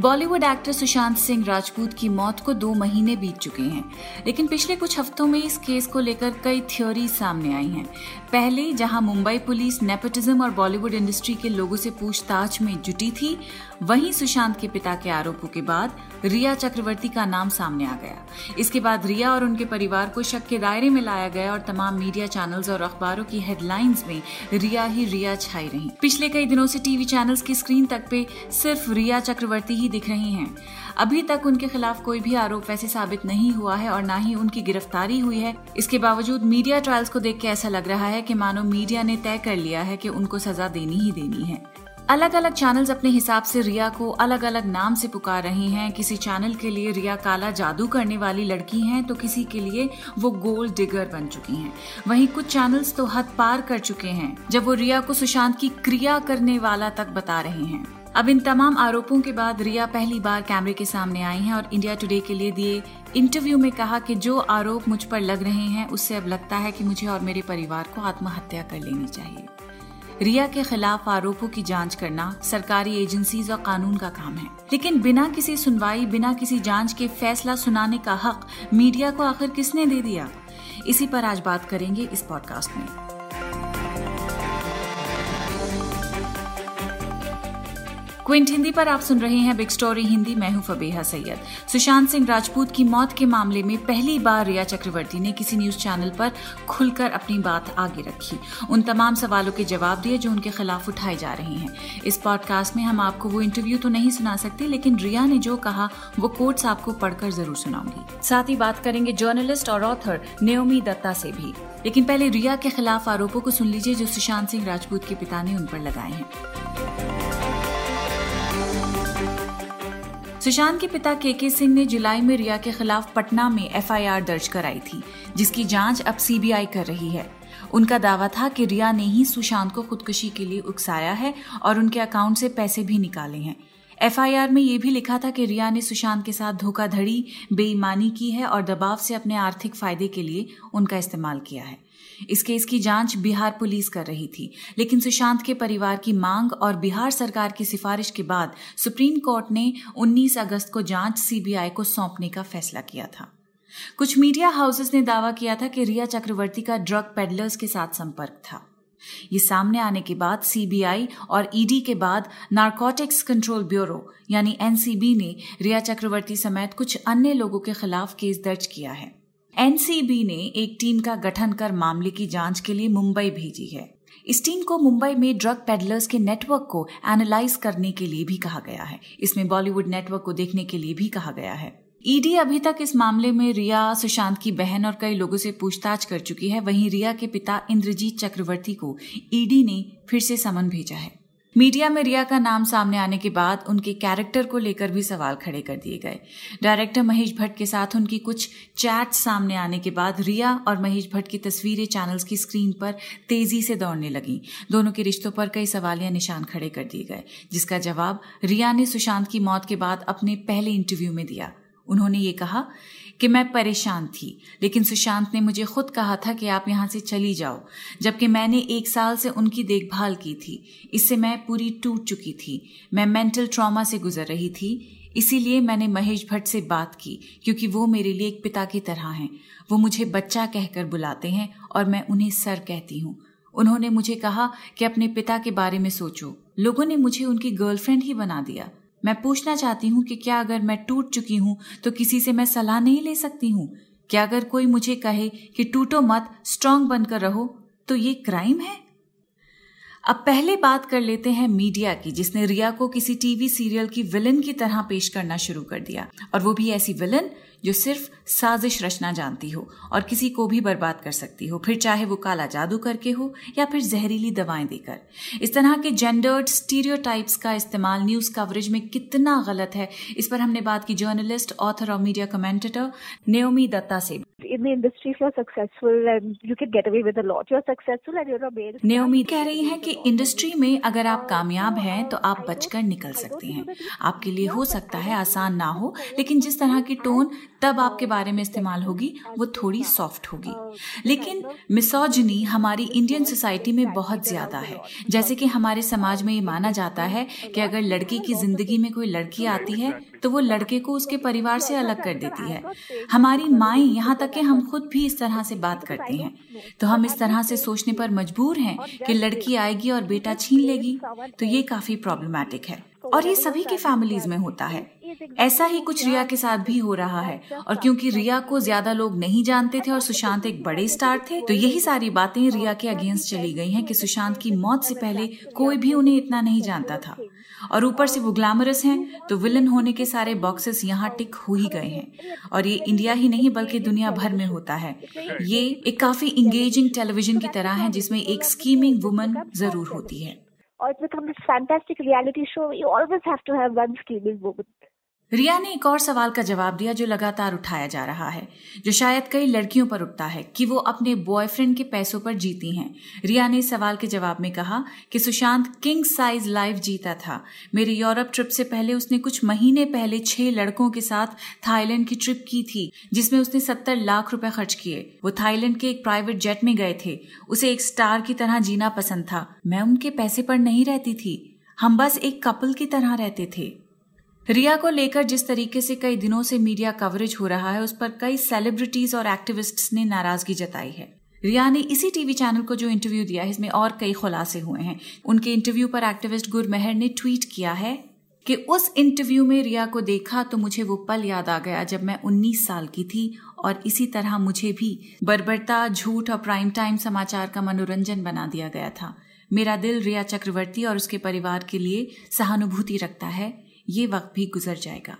Bollywood actor Sushant Singh Rajput की मौत को दो महीने बीत चुके हैं, लेकिन पिछले कुछ हफ्तों में इस केस को लेकर कई थ्योरी सामने आई हैं। पहले, जहाँ मुंबई पुलिस नेपोटिज्म और बॉलीवुड इंडस्ट्री के लोगों से पूछताछ में जुटी थी, वहीं सुशांत के पिता के आरोपों के बाद रिया चक्रवर्ती का नाम सामने आ गया। इसके बाद रिया और उनके परिवार को शक के दायरे में लाया गया और तमाम मीडिया चैनल्स और अखबारों की हेडलाइंस में रिया ही रिया छाई रही। पिछले कई दिनों से टीवी चैनल्स की स्क्रीन तक पे सिर्फ़ रिया चक्रवर्ती ही दिख रही हैं। अभी तक उनके खिलाफ कोई भी आरोप वैसे साबित नहीं हुआ है और न ही उनकी गिरफ्तारी हुई है। इसके बावजूद मीडिया ट्रायल्स को देख के ऐसा लग रहा है कि मानो मीडिया ने तय कर लिया है कि उनको सजा देनी ही देनी है। अलग अलग चैनल्स अपने हिसाब से रिया को अलग अलग नाम से पुकार रहे हैं। किसी चैनल के लिए रिया काला जादू करने वाली लड़की हैं तो किसी के लिए वो गोल्ड डिगर बन चुकी हैं। वहीं कुछ चैनल्स तो हद पार कर चुके हैं, जब वो रिया को सुशांत की क्रिया करने वाला तक बता रहे हैं। अब इन तमाम आरोपों के बाद रिया पहली बार कैमरे के सामने आई हैं और इंडिया टुडे के लिए दिए इंटरव्यू में कहा कि जो आरोप मुझ पर लग रहे हैं, उससे अब लगता है कि मुझे और मेरे परिवार को आत्महत्या कर लेनी चाहिए। रिया के खिलाफ आरोपों की जाँच करना सरकारी एजेंसीज और कानून का काम है। लेकिन बिना किसी सुनवाई, बिना किसी जाँच के फैसला सुनाने का हक मीडिया को आखिर किसने दे दिया? इसी पर आज बात करेंगे इस पॉडकास्ट में। क्विंट हिंदी पर आप सुन रहे हैं बिग स्टोरी हिंदी। मैं हूँ फबेहा सैयद। सुशांत सिंह राजपूत की मौत के मामले में पहली बार रिया चक्रवर्ती ने किसी न्यूज़ चैनल पर खुलकर अपनी बात आगे रखी। उन तमाम सवालों के जवाब दिए जो उनके खिलाफ उठाए जा रहे हैं। इस पॉडकास्ट में हम आपको वो इंटरव्यू तो नहीं सुना सकते, लेकिन रिया ने जो कहा, वो कोट्स आपको पढ़कर ज़रूर सुनाऊँगी। साथ ही बात करेंगे जर्नलिस्ट और ऑथर नेोमी दत्ता से भी। लेकिन पहले रिया के खिलाफ आरोपों को सुन लीजिए जो सुशांत सिंह राजपूत के पिता ने उन पर लगाए हैं। सुशांत के पिता के के सिंह ने जुलाई में रिया के खिलाफ पटना में एफआईआर दर्ज कराई थी, जिसकी जाँच अब सीबीआई कर रही है। उनका दावा था कि रिया ने ही सुशांत को खुदकुशी के लिए उकसाया है और उनके अकाउंट से पैसे भी निकाले हैं। एफआईआर में ये भी लिखा था कि रिया ने सुशांत के साथ धोखाधड़ी, बेईमानी की है और दबाव से अपने आर्थिक फ़ायदे के लिए उनका इस्तेमाल किया है। इस केस की जाँच बिहार पुलिस कर रही थी। लेकिन सुशांत के परिवार की मांग और बिहार सरकार की सिफारिश के बाद सुप्रीम कोर्ट ने 19 अगस्त को जाँच सीबीआई को सौंपने का फैसला किया था। कुछ मीडिया हाउसेस ने दावा किया था कि रिया चक्रवर्ती का ड्रग पेडलर्स के साथ संपर्क था। ये सामने आने के बाद सीबीआई और ईडी के बाद नारकोटिक्स कंट्रोल ब्यूरो यानी एनसीबी ने रिया चक्रवर्ती समेत कुछ अन्य लोगों के खिलाफ केस दर्ज किया है। एनसीबी ने एक टीम का गठन कर मामले की जाँच के लिए मुंबई भेजी है। इस टीम को मुंबई में ड्रग पेडलर्स के नेटवर्क को एनालाइज करने के लिए भी कहा गया है। इसमें बॉलीवुड नेटवर्क को देखने के लिए भी कहा गया है। ईडी अभी तक इस मामले में रिया, सुशांत की बहन और कई लोगों से पूछताछ कर चुकी है। वहीं रिया के पिता इंद्रजीत चक्रवर्ती को ईडी ने फिर से समन भेजा है। मीडिया में रिया का नाम सामने आने के बाद उनके कैरेक्टर को लेकर भी सवाल खड़े कर दिए गए। डायरेक्टर महेश भट्ट के साथ उनकी कुछ चैट सामने आने के बाद रिया और महेश भट्ट की तस्वीरें चैनल्स की स्क्रीन पर तेज़ी से दौड़ने लगी। दोनों के रिश्तों पर कई सवालिया निशान खड़े कर दिए गए, जिसका जवाब रिया ने सुशांत की मौत के बाद अपने पहले इंटरव्यू में दिया। उन्होंने ये कहा कि मैं परेशान थी। लेकिन सुशांत ने मुझे खुद कहा था कि आप यहाँ से चली जाओ, जबकि मैंने एक साल से उनकी देखभाल की थी। इससे मैं पूरी टूट चुकी थी। मैं मेंटल ट्रॉमा से गुजर रही थी। इसीलिए मैंने महेश भट्ट से बात की, क्योंकि वो मेरे लिए एक पिता की तरह हैं। वो मुझे बच्चा कहकर बुलाते हैं और मैं उन्हें सर कहती हूँ। उन्होंने मुझे कहा कि अपने पिता के बारे में सोचो। लोगों ने मुझे उनकी गर्लफ्रेंड ही बना दिया। मैं पूछना चाहती हूँ कि क्या अगर मैं टूट चुकी हूँ तो किसी से मैं सलाह नहीं ले सकती हूँ? क्या अगर कोई मुझे कहे कि टूटो मत स्ट्रांग बनकर रहो तो ये क्राइम है? अब पहले बात कर लेते हैं मीडिया की, जिसने रिया को किसी टीवी सीरियल की विलन की तरह पेश करना शुरू कर दिया। और वो भी ऐसी विलन जो सिर्फ़ साजिश रचना जानती हो और किसी को भी बर्बाद कर सकती हो फिर चाहे वो काला जादू करके हो या फिर जहरीली दवाएँ देकर इस तरह के जेंडर्ड स्टीरियोटाइप्स का इस्तेमाल न्यूज़ कवरेज में कितना गलत है इस पर हमने बात की जर्नलिस्ट ऑथर और मीडिया कमेंटेटर नेोमी दत्ता से in the industry if you're successful and you can get away with a lot. You're successful and you're a male. Naomi कह रही हैं कि इंडस्ट्री में अगर आप कामयाब हैं तो आप बचकर निकल सकते हैं आपके लिए हो सकता है आसान ना हो लेकिन जिस तरह की टोन तब आपके बारे में इस्तेमाल होगी वो थोड़ी सॉफ्ट होगी। लेकिन मिसोजनी हमारी इंडियन सोसाइटी में बहुत ज़्यादा है। जैसे कि हमारे समाज में ये माना जाता है कि अगर लड़की की ज़िंदगी में कोई लड़की आती है तो वो लड़के को उसके परिवार से अलग कर देती है। हमारी माए यहाँ तक कि हम खुद भी इस तरह से बात करते हैं। तो हम इस तरह से सोचने पर मजबूर हैं कि लड़की आएगी और बेटा छीन लेगी तो ये काफ़ी प्रॉब्लमेटिक है। और ये सभी की फैमिलीज़ में होता है। ऐसा ही कुछ रिया के साथ भी हो रहा है और क्योंकि रिया को ज़्यादा लोग नहीं जानते थे और सुशांत एक बड़े स्टार थे तो यही सारी बातें रिया के अगेंस्ट चली गई हैं कि सुशांत की मौत से पहले कोई भी उन्हें इतना नहीं जानता था और ऊपर से वो ग्लैमरस हैं तो विलन होने के सारे बॉक्सेस यहाँ टिक हो ही गए हैं और ये इंडिया ही नहीं, बल्कि दुनिया भर में होता है ये एक काफ़ी इंगेजिंग टेलीविज़न की तरह है, जिसमें एक स्कीमिंग वुमन ज़रूर होती है or it becomes a fantastic reality show. You always have to have one screaming woman. रिया ने एक और सवाल का जवाब दिया जो लगातार उठाया जा रहा है, जो शायद कई लड़कियों पर उठता है कि वो अपने बॉयफ्रेंड के पैसों पर जीती हैं। रिया ने सवाल के जवाब में कहा कि सुशांत किंग साइज़ लाइफ जीता था। मेरे यूरोप ट्रिप से पहले उसने कुछ महीने पहले छह लड़कों के साथ थाईलैंड की ट्रिप की थी, जिसमें उसने सत्तर लाख रुपए खर्च किए। वो थाईलैंड के एक प्राइवेट जेट में गए थे। उसे एक स्टार की तरह जीना पसंद था। मैं उनके पैसे पर नहीं रहती थी। हम बस एक कपल की तरह रहते थे। रिया को लेकर जिस तरीके से कई दिनों से मीडिया कवरेज हो रहा है, उस पर कई सेलिब्रिटीज और एक्टिविस्ट्स ने नाराज़गी जताई है। रिया ने इसी टीवी चैनल को जो इंटरव्यू दिया है, इसमें और कई खुलासे हुए हैं। उनके इंटरव्यू पर एक्टिविस्ट गुरमेहर ने ट्वीट किया है कि उस इंटरव्यू में रिया को देखा तो मुझे वो पल याद आ गया जब मैं 19 साल की थी और इसी तरह मुझे भी बर्बरता, झूठ और प्राइम टाइम समाचार का मनोरंजन बना दिया गया था। मेरा दिल रिया चक्रवर्ती और उसके परिवार के लिए सहानुभूति रखता है। ये वक्त भी गुजर जाएगा।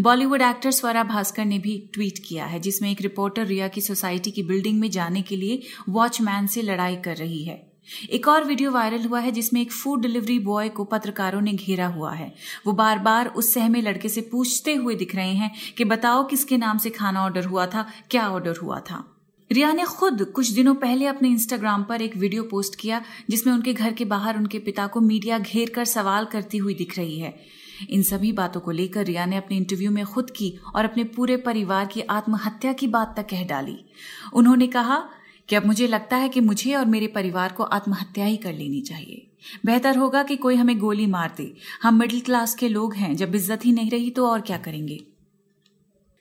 बॉलीवुड एक्टर स्वरा भास्कर ने भी ट्वीट किया है, जिसमें एक रिपोर्टर रिया की सोसाइटी की बिल्डिंग में जाने के लिए वॉचमैन से लड़ाई कर रही है। एक और वीडियो वायरल हुआ है, जिसमें एक फ़ूड डिलीवरी बॉय को पत्रकारों ने घेरा हुआ है। वो बार बार उस सहमे लड़के से पूछते हुए दिख रहे हैं कि बताओ किसके नाम से खाना ऑर्डर हुआ था, क्या ऑर्डर हुआ था। रिया ने खुद कुछ दिनों पहले अपने इंस्टाग्राम पर एक वीडियो पोस्ट किया, जिसमें उनके घर के बाहर उनके पिता को मीडिया घेर कर सवाल करती हुई दिख रही है। इन सभी बातों को लेकर रिया ने अपने इंटरव्यू में खुद की और अपने पूरे परिवार की आत्महत्या की बात तक कह डाली। उन्होंने कहा कि अब मुझे लगता है कि मुझे और मेरे परिवार को आत्महत्या ही कर लेनी चाहिए। बेहतर होगा कि कोई हमें गोली मार दे। हम मिडिल क्लास के लोग हैं, जब इज़्ज़त ही नहीं रही तो और क्या करेंगे?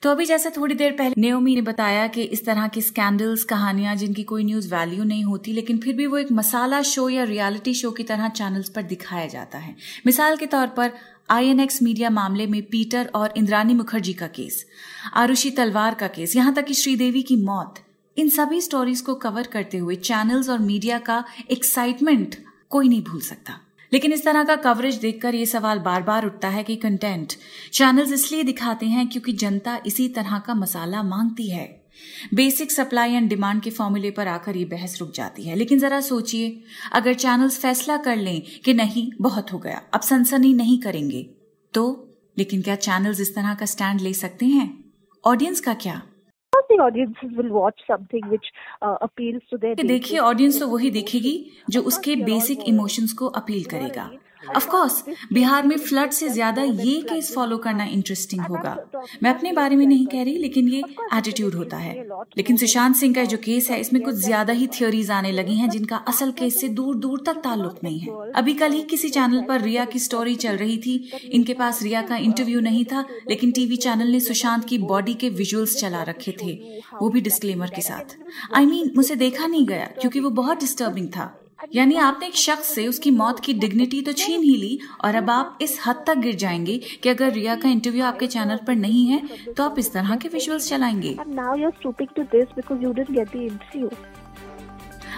तो अभी जैसे थोड़ी देर पहले नेओमी ने बताया कि इस तरह की स्कैंडल्स कहानियाँ जिनकी कोई न्यूज़ वैल्यू नहीं होती, लेकिन फिर भी वो एक मसाला शो या रियलिटी शो की तरह चैनल्स पर दिखाया जाता है। मिसाल के तौर पर आईएनएक्स मीडिया मामले में पीटर और इंद्रानी मुखर्जी का केस, आरुषि तलवार का केस, यहाँ तक कि श्रीदेवी की मौत। इन सभी स्टोरीज को कवर करते हुए चैनल्स और मीडिया का एक्साइटमेंट कोई नहीं भूल सकता। लेकिन इस तरह का कवरेज देखकर ये सवाल बार बार उठता है कि कंटेंट चैनल्स इसलिए दिखाते हैं क्योंकि जनता इसी तरह का मसाला मांगती है। बेसिक सप्लाई एंड डिमांड के फॉर्मूले पर आकर ये बहस रुक जाती है। लेकिन जरा सोचिए अगर चैनल्स फैसला कर लें कि नहीं बहुत हो गया अब सनसनी नहीं करेंगे तो? लेकिन क्या चैनल्स इस तरह का स्टैंड ले सकते हैं? ऑडियंस का क्या? देखिए ऑडियंस तो वही देखेगी जो उसके बेसिक इमोशंस को अपील करेगा। ऑफ़ कोर्स बिहार में फ्लड से ज़्यादा ये केस फॉलो करना इंटरेस्टिंग होगा। मैं अपने बारे में नहीं कह रही लेकिन ये एटीट्यूड होता है। लेकिन सुशांत सिंह का जो केस है इसमें कुछ ज़्यादा ही थ्योरीज आने लगी हैं जिनका असल केस से दूर दूर तक ताल्लुक नहीं है। अभी कल ही किसी चैनल पर रिया की स्टोरी चल रही थी इनके पास रिया का इंटरव्यू नहीं था लेकिन टीवी चैनल ने सुशांत की बॉडी के विजुअल्स चला रखे थे वो भी डिस्क्लेमर के साथ। आई I मीन mean, मुझे देखा नहीं गया क्योंकि वो बहुत डिस्टर्बिंग था। यानी आपने एक शख्स से उसकी मौत की डिग्निटी तो छीन ही ली और अब आप इस हद तक गिर जाएँगे कि अगर रिया का इंटरव्यू आपके चैनल पर नहीं है तो आप इस तरह के विजुअल्स चलाएँगे।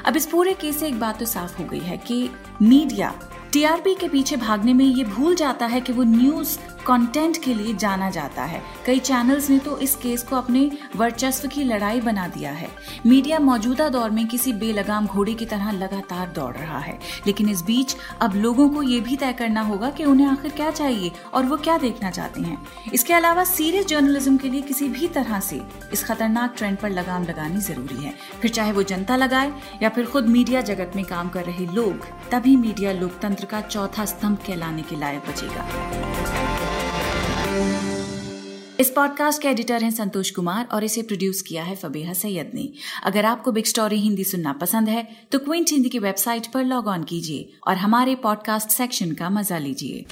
अब इस पूरे केस से एक बात तो साफ़ हो गई है कि मीडिया टीआरपी के पीछे भागने में ये भूल जाता है कि वो न्यूज़ कंटेंट के लिए जाना जाता है। कई चैनल्स ने तो इस केस को अपने वर्चस्व की लड़ाई बना दिया है। मीडिया मौजूदा दौर में किसी बेलगाम घोड़े की तरह लगातार दौड़ रहा है। लेकिन इस बीच अब लोगों को ये भी तय करना होगा कि उन्हें आखिर क्या चाहिए और वो क्या देखना चाहते हैं। इसके अलावा सीरियस जर्नलिज्म के लिए किसी भी तरह से इस खतरनाक ट्रेंड पर लगाम लगानी ज़रूरी है। फिर चाहे वो जनता लगाए या फिर खुद मीडिया जगत में काम कर रहे लोग, तभी मीडिया लोकतंत्र का चौथा स्तंभ कहलाने के लायक बचेगा। इस पॉडकास्ट के एडिटर हैं संतोष कुमार और इसे प्रोड्यूस किया है फबीहा सैयद ने अगर आपको बिग स्टोरी हिंदी सुनना पसंद है तो क्विंट हिंदी की वेबसाइट पर लॉग ऑन कीजिए और हमारे पॉडकास्ट सेक्शन का मज़ा लीजिए।